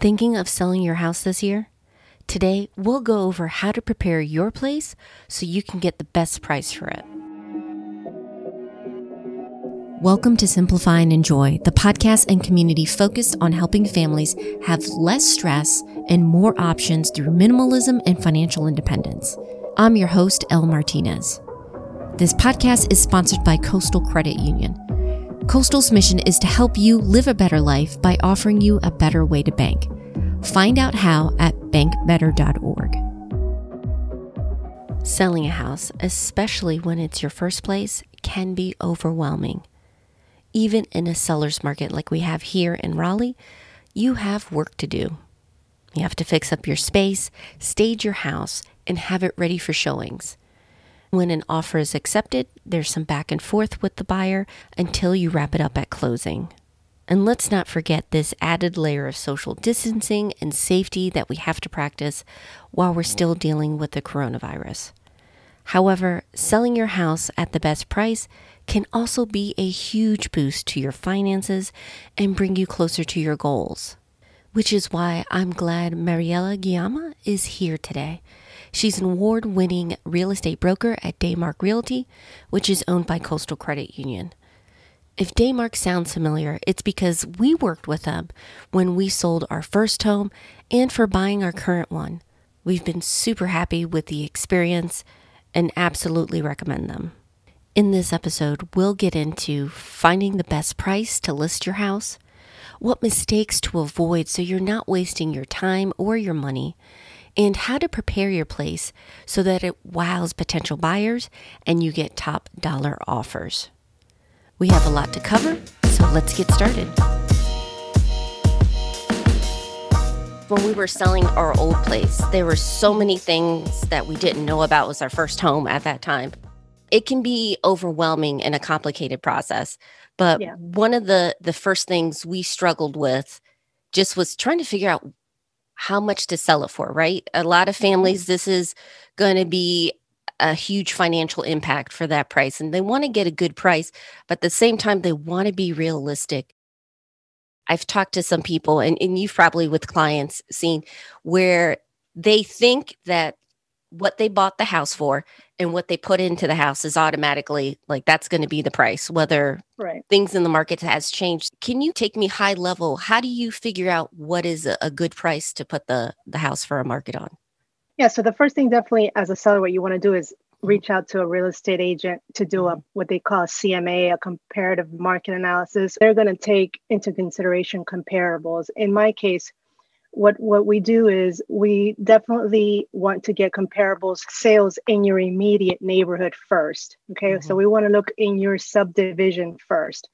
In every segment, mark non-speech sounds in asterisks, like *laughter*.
Thinking of selling your house this year? Today, we'll go over how to prepare your place so you can get the best price for it. Welcome to Simplify and Enjoy, the podcast and community focused on helping families have less stress and more options through minimalism and financial independence. I'm your host, Elle Martinez. This podcast is sponsored by Coastal Credit Union. Coastal's mission is to help you live a better life by offering you a better way to bank. Find out how at bankbetter.org. Selling a house, especially when it's your first place, can be overwhelming. Even in a seller's market like we have here in Raleigh, you have work to do. You have to fix up your space, stage your house, and have it ready for showings. When an offer is accepted, there's some back and forth with the buyer until you wrap it up at closing. And let's not forget this added layer of social distancing and safety that we have to practice while we're still dealing with the coronavirus. However, selling your house at the best price can also be a huge boost to your finances and bring you closer to your goals. Which is why I'm glad Mariela Guillama is here today. She's an award winning real estate broker at Daymark Realty, which is owned by Coastal Credit Union. If Daymark sounds familiar, it's because we worked with them when we sold our first home and for buying our current one. We've been super happy with the experience and absolutely recommend them. In this episode, we'll get into finding the best price to list your house, what mistakes to avoid so you're not wasting your time or your money, and how to prepare your place so that it wows potential buyers and you get top dollar offers. We have a lot to cover, so let's get started. When we were selling our old place, there were so many things that we didn't know about. It was our first home at that time. It can be overwhelming and a complicated process. But yeah. one of the the first things we struggled with just was trying to figure out how much to sell it for, right? A lot of mm-hmm. families, this is going to be a huge financial impact for that price and they want to get a good price, but at the same time, they want to be realistic. I've talked to some people, and, and you've probably with clients seen where they think that what they bought the house for and what they put into the house is automatically like that's going to be the price whether right. things in the market has changed can you take me high level how do you figure out what is a, good price to put the the house for a market on yeah so the first thing definitely as a seller what you want to do is mm-hmm. reach out to a real estate agent to do a mm-hmm. what they call a CMA, a comparative market analysis. They're going to take into consideration comparables. In my case, what what we do is we definitely want to get comparables sales in your immediate neighborhood first okay? Mm-hmm. so we want to look in your subdivision first.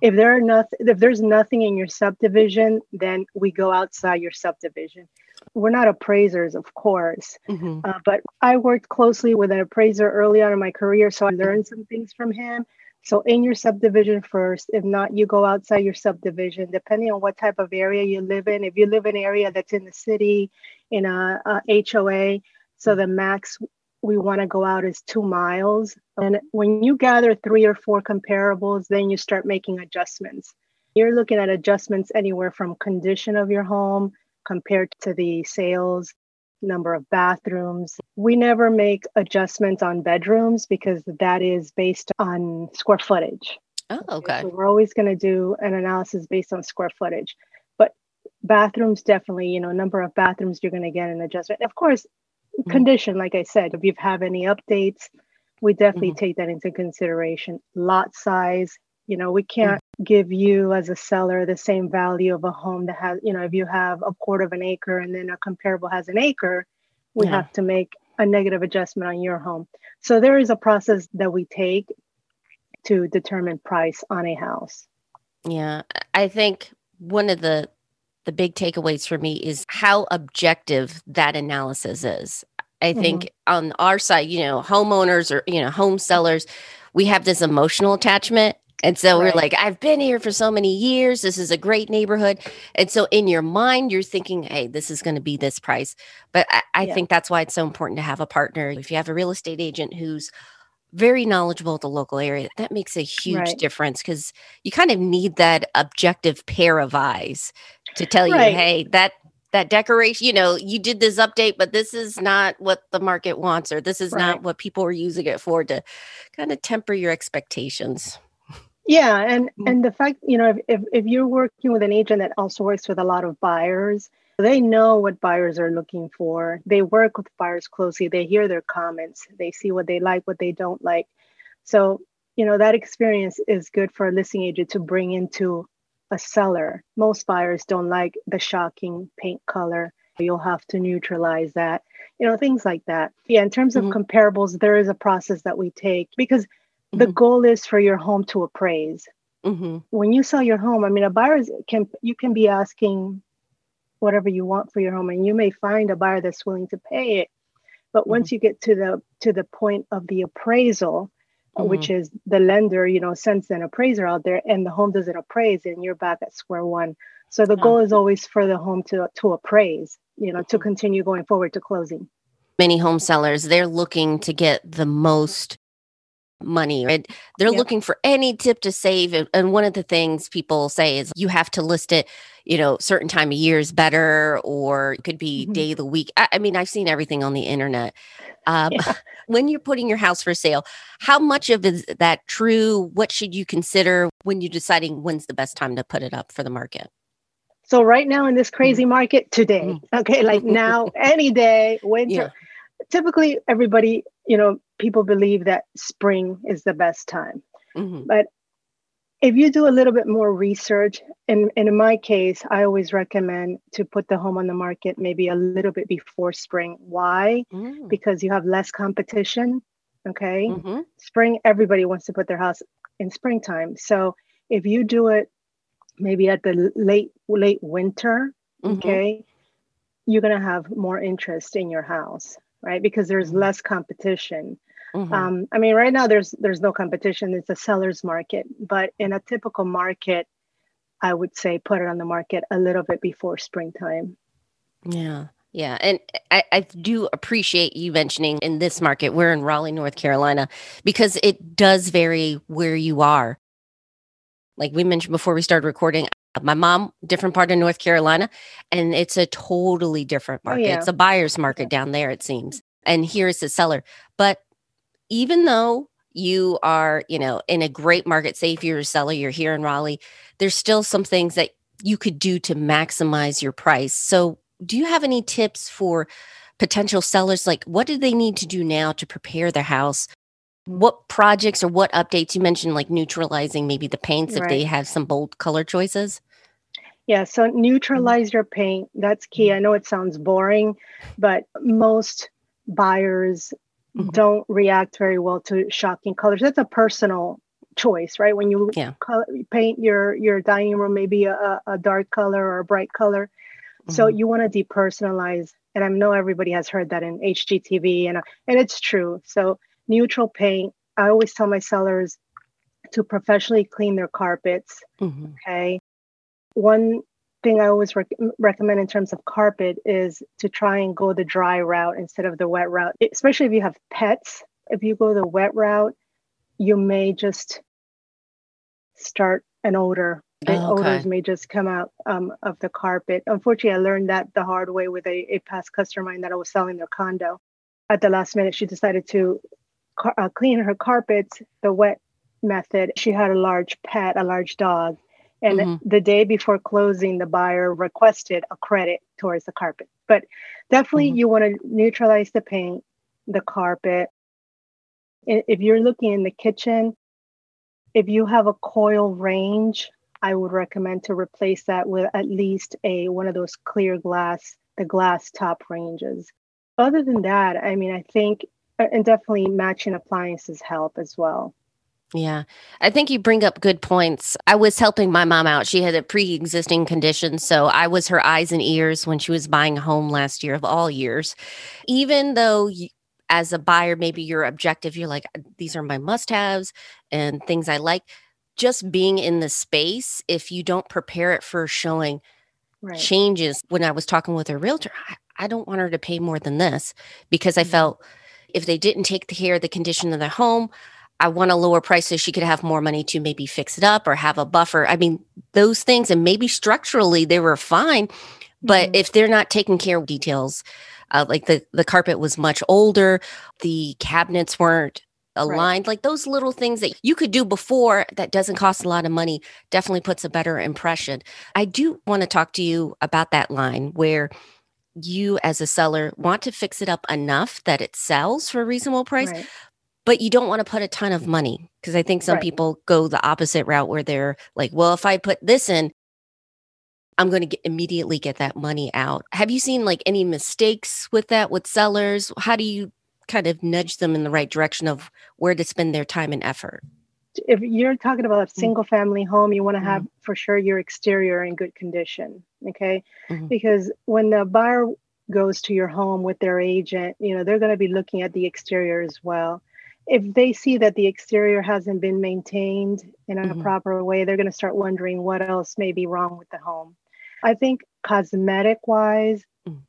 If there are nothing if there's nothing in your subdivision then we go outside your subdivision. We're not appraisers of course mm-hmm. uh, but i worked closely with an appraiser early on in my career so i learned some things from him so in your subdivision first, if not, you go outside your subdivision, depending on what type of area you live in. If you live in an area that's in the city, in a, a HOA, so the max we want to go out is two miles. And when you gather three or four comparables, then you start making adjustments. You're looking at adjustments anywhere from condition of your home compared to the sales number of bathrooms. We never make adjustments on bedrooms because that is based on square footage. Oh, okay. So we're always going to do an analysis based on square footage. But bathrooms definitely, you know, number of bathrooms you're going to get an adjustment. Of course, mm-hmm. condition, like I said, if you have any updates, we definitely mm-hmm. take that into consideration. Lot size, you know, we can't give you as a seller the same value of a home that has, you know, if you have a quarter of an acre and then a comparable has an acre, we yeah. have to make a negative adjustment on your home. So there is a process that we take to determine price on a house. Yeah, I think one of the the big takeaways for me is how objective that analysis is. I think mm-hmm. on our side, you know, homeowners or you know, home sellers, we have this emotional attachment and so right. we're like, I've been here for so many years. This is a great neighborhood. And so in your mind, you're thinking, hey, this is going to be this price. But I, I yeah. think that's why it's so important to have a partner. If you have a real estate agent who's very knowledgeable of the local area. That makes a huge Right. difference because you kind of need that objective pair of eyes to tell you, hey, that that decoration, you know, you did this update, but this is not what the market wants, or this is Right. not what people are using it for to kind of temper your expectations. Yeah, and Mm. and the fact, you know, if, if if you're working with an agent that also works with a lot of buyers, they know what buyers are looking for. They work with buyers closely. They hear their comments. They see what they like, what they don't like. So, you know, that experience is good for a listing agent to bring into a seller. Most buyers don't like the shocking paint color. You'll have to neutralize that, you know, things like that. Yeah, in terms of Mhm. comparables, there is a process that we take because the Mhm. goal is for your home to appraise. Hmm when you sell your home i mean a buyer can you can be asking whatever you want for your home and you may find a buyer that's willing to pay it. But once you get to the to the point of the appraisal uh, which is the lender you know sends an appraiser out there and the home doesn't appraise and you're back at square one. So the goal is always for the home to to appraise you know to Mhm. continue going forward to closing. Many home sellers, they're looking to get the most money right? They're Yep. looking for any tip to save and- and one of the things people say is you have to list it you know certain time of year is better or it could be Mhm. day of the week. I, I mean i've seen everything on the internet. Um, Yeah. *laughs* when you're putting your house for sale how much of is that true? What should you consider when you're deciding when's the best time to put it up for the market? So right now in this crazy market today okay? Like *laughs* now any day winter yeah. typically everybody you know people believe that spring is the best time Mhm. if you do a little bit more research and, and in my case i always recommend to put the home on the market maybe a little bit before spring why Mm. because you have less competition okay Mhm. spring everybody wants to put their house in springtime so if you do it maybe at the late late winter Mhm. okay you're going to have more interest in your house right because there's Mhm. less competition Mhm. um, i mean right now there's there's no competition it's a seller's market but in a typical market i would say put it on the market a little bit before springtime Yeah. Yeah. And I, I do appreciate you mentioning in this market, we're in Raleigh, North Carolina, because it does vary where you are. Like we mentioned before we started recording, my mom, different part of North Carolina, and it's a totally different Oh, market. yeah. It's a buyer's market down there, it seems. And here it's a seller. But even though you are, you know, in a great market, say if you're a seller, you're here in Raleigh, there's still some things that you could do to maximize your price. So, do you have any tips for potential sellers? Like, what do they need to do now to prepare their house? What projects or what updates you mentioned, like neutralizing maybe the paints if they have some bold color choices? yeah so neutralize your paint that's key i know it sounds boring but most buyers Mhm. don't react very well to shocking colors that's a personal choice right when you Yeah. color, paint your your dining room maybe a, a dark color or a bright color so Mhm. you want to depersonalize and i know everybody has heard that in hgtv and and it's true so neutral paint. I always tell my sellers to professionally clean their carpets Mhm. okay? One thing i always rec- recommend in terms of carpet is to try and go the dry route instead of the wet route. Especially if you have pets if you go the wet route you may just start an odor. The Oh, okay. odors may just come out um, of the carpet. Unfortunately i learned that the hard way with a, a past customer of mine that i was selling their condo. At the last minute she decided to car- uh, clean her carpets the wet method. She had a large pet a large dog. And Mhm. the day before closing the buyer requested a credit towards the carpet. But definitely Mhm. you want to neutralize the paint the carpet. If you're looking in the kitchen if you have a coil range i would recommend to replace that with at least a one of those clear glass the glass top ranges. Other than that i mean i think and definitely matching appliances help as well Yeah. I think you bring up good points. I was helping my mom out. She had a pre existing condition. So I was her eyes and ears when she was buying a home last year of all years. Even though you, as a buyer, maybe your objective, you're like, these are my must haves and things I like. Just being in the space, if you don't prepare it for showing right changes, when I was talking with her realtor, I, I don't want her to pay more than this because I Mhm. felt If they didn't take care of the condition of their home, I want a lower price so she could have more money to maybe fix it up or have a buffer. I mean, those things, and maybe structurally they were fine, but mm-hmm. if they're not taking care of details, uh, like the the carpet was much older, the cabinets weren't aligned, right. like those little things that you could do before that doesn't cost a lot of money, definitely puts a better impression. I do want to talk to you about that line where you as a seller want to fix it up enough that it sells for a reasonable price, right but you don't want to put a ton of money because I think some right. people go the opposite route where they're like, well, if I put this in, I'm going to get, immediately get that money out. Have you seen like any mistakes with that with sellers? How do you kind of nudge them in the right direction of where to spend their time and effort? If you're talking about a mm. single family home, you want to have mm-hmm. for sure your exterior in good condition. Okay. Mm-hmm. Because when the buyer goes to your home with their agent, you know, they're going to be looking at the exterior as well if they see that the exterior hasn't been maintained in a mm-hmm. proper way, they're going to start wondering what else may be wrong with the home. I think cosmetic wise mm.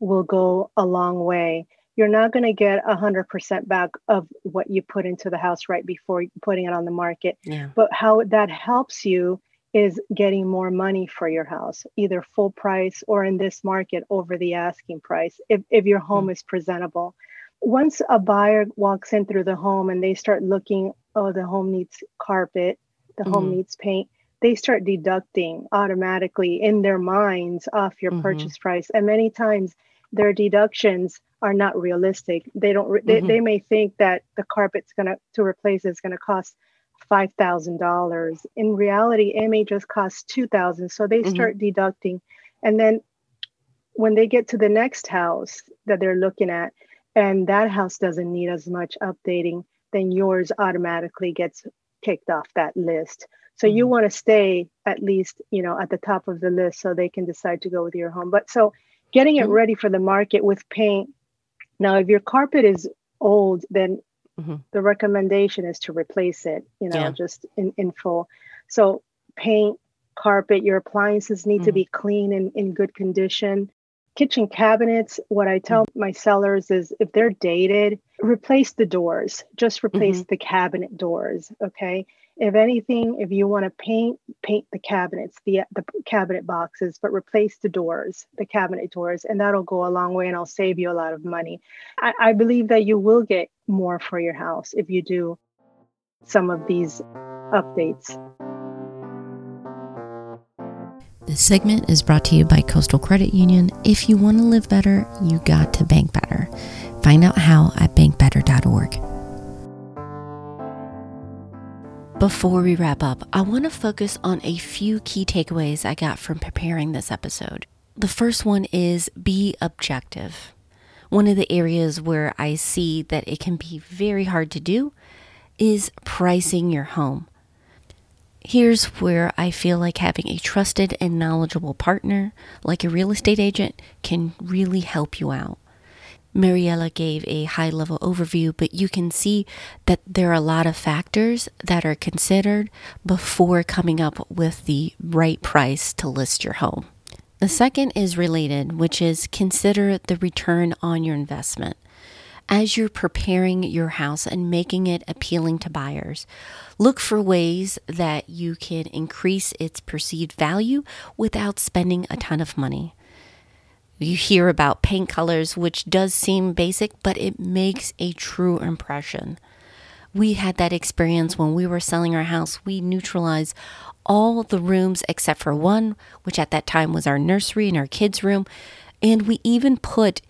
will go a long way. You're not going to get 100% back of what you put into the house right before putting it on the market. Yeah. But how that helps you is getting more money for your house, either full price or in this market over the asking price if, if your home mm. is presentable once a buyer walks in through the home and they start looking, oh, the home needs carpet, the mm-hmm. home needs paint, they start deducting automatically in their minds off your mm-hmm. purchase price. And many times their deductions are not realistic. They don't, mm-hmm. they, they may think that the carpet's going to, replace is going to cost $5,000. In reality, it may just cost 2000 So they mm-hmm. start deducting. And then when they get to the next house that they're looking at, and that house doesn't need as much updating, then yours automatically gets kicked off that list. So mm-hmm. you want to stay at least, you know, at the top of the list so they can decide to go with your home. But so getting it mm-hmm. ready for the market with paint. Now, if your carpet is old, then mm-hmm. the recommendation is to replace it, you know, yeah. just in, in full. So paint, carpet, your appliances need to mm-hmm. be clean and in good condition kitchen cabinets, what I tell mm-hmm. my sellers is if they're dated, replace the doors, just replace mm-hmm. the cabinet doors. Okay. If anything, if you want to paint, paint the cabinets, the, the cabinet boxes, but replace the doors, the cabinet doors, and that'll go a long way and I'll save you a lot of money. I, I believe that you will get more for your house if you do some of these updates. This segment is brought to you by Coastal Credit Union. If you want to live better, you got to bank better. Find out how at bankbetter.org. Before we wrap up, I want to focus on a few key takeaways I got from preparing this episode. The first one is be objective. One of the areas where I see that it can be very hard to do is pricing your home. Here's where I feel like having a trusted and knowledgeable partner, like a real estate agent, can really help you out. Mariela gave a high level overview, but you can see that there are a lot of factors that are considered before coming up with the right price to list your home. The second is related, which is consider the return on your investment as you're preparing your house and making it appealing to buyers. Look for ways that you can increase its perceived value without spending a ton of money. You hear about paint colors, which does seem basic, but it makes a true impression. We had that experience when we were selling our house. We neutralized all the rooms except for one, which at that time was our nursery and our kids' room. And we even put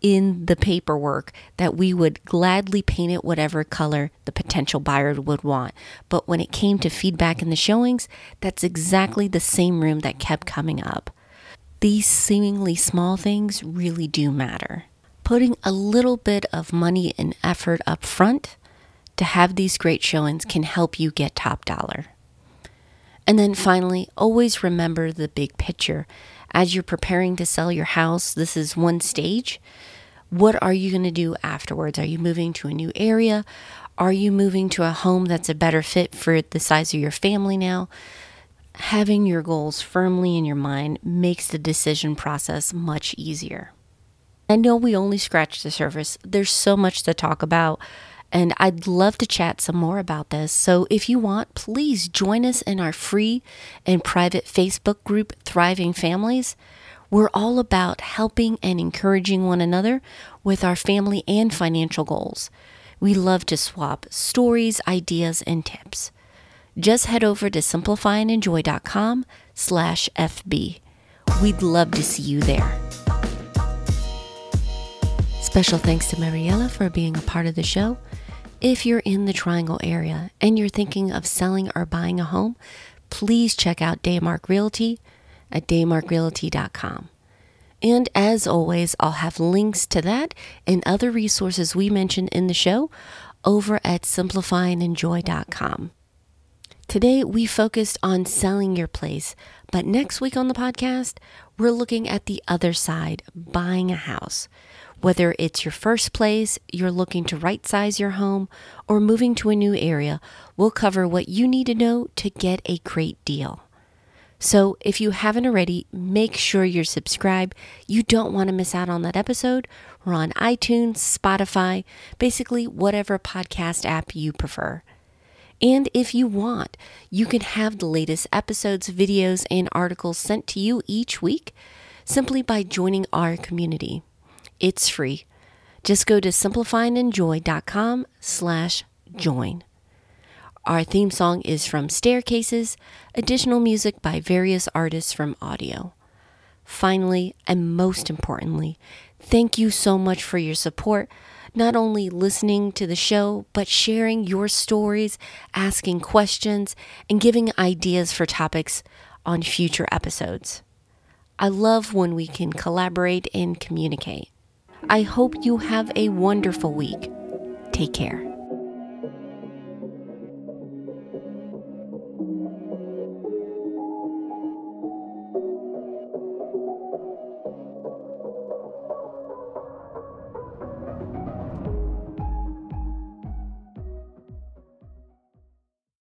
in the paperwork that we would gladly paint it whatever color the potential buyer would want. But when it came to feedback in the showings, that's exactly the same room that kept coming up. These seemingly small things really do matter. Putting a little bit of money and effort up front to have these great showings can help you get top dollar. And then finally, always remember the big picture as you're preparing to sell your house, this is one stage. What are you going to do afterwards? Are you moving to a new area? Are you moving to a home that's a better fit for the size of your family now? Having your goals firmly in your mind makes the decision process much easier. I know we only scratched the surface. There's so much to talk about, and I'd love to chat some more about this. So if you want, please join us in our free and private Facebook group, Thriving Families. We're all about helping and encouraging one another with our family and financial goals. We love to swap stories, ideas, and tips. Just head over to simplifyandenjoy.com slash FB. We'd love to see you there. Special thanks to Mariela for being a part of the show. If you're in the Triangle area and you're thinking of selling or buying a home, please check out Daymark Realty at daymarkrealty.com. And as always, I'll have links to that and other resources we mentioned in the show over at simplifyandenjoy.com. Today, we focused on selling your place, but next week on the podcast, we're looking at the other side buying a house. Whether it's your first place, you're looking to right size your home, or moving to a new area, we'll cover what you need to know to get a great deal. So if you haven't already, make sure you're subscribed. You don't want to miss out on that episode. We're on iTunes, Spotify, basically whatever podcast app you prefer. And if you want, you can have the latest episodes, videos, and articles sent to you each week simply by joining our community. It's free. Just go to simplifyandenjoy.com slash join. Our theme song is from Staircases, additional music by various artists from audio. Finally, and most importantly, thank you so much for your support, not only listening to the show, but sharing your stories, asking questions, and giving ideas for topics on future episodes. I love when we can collaborate and communicate. I hope you have a wonderful week. Take care.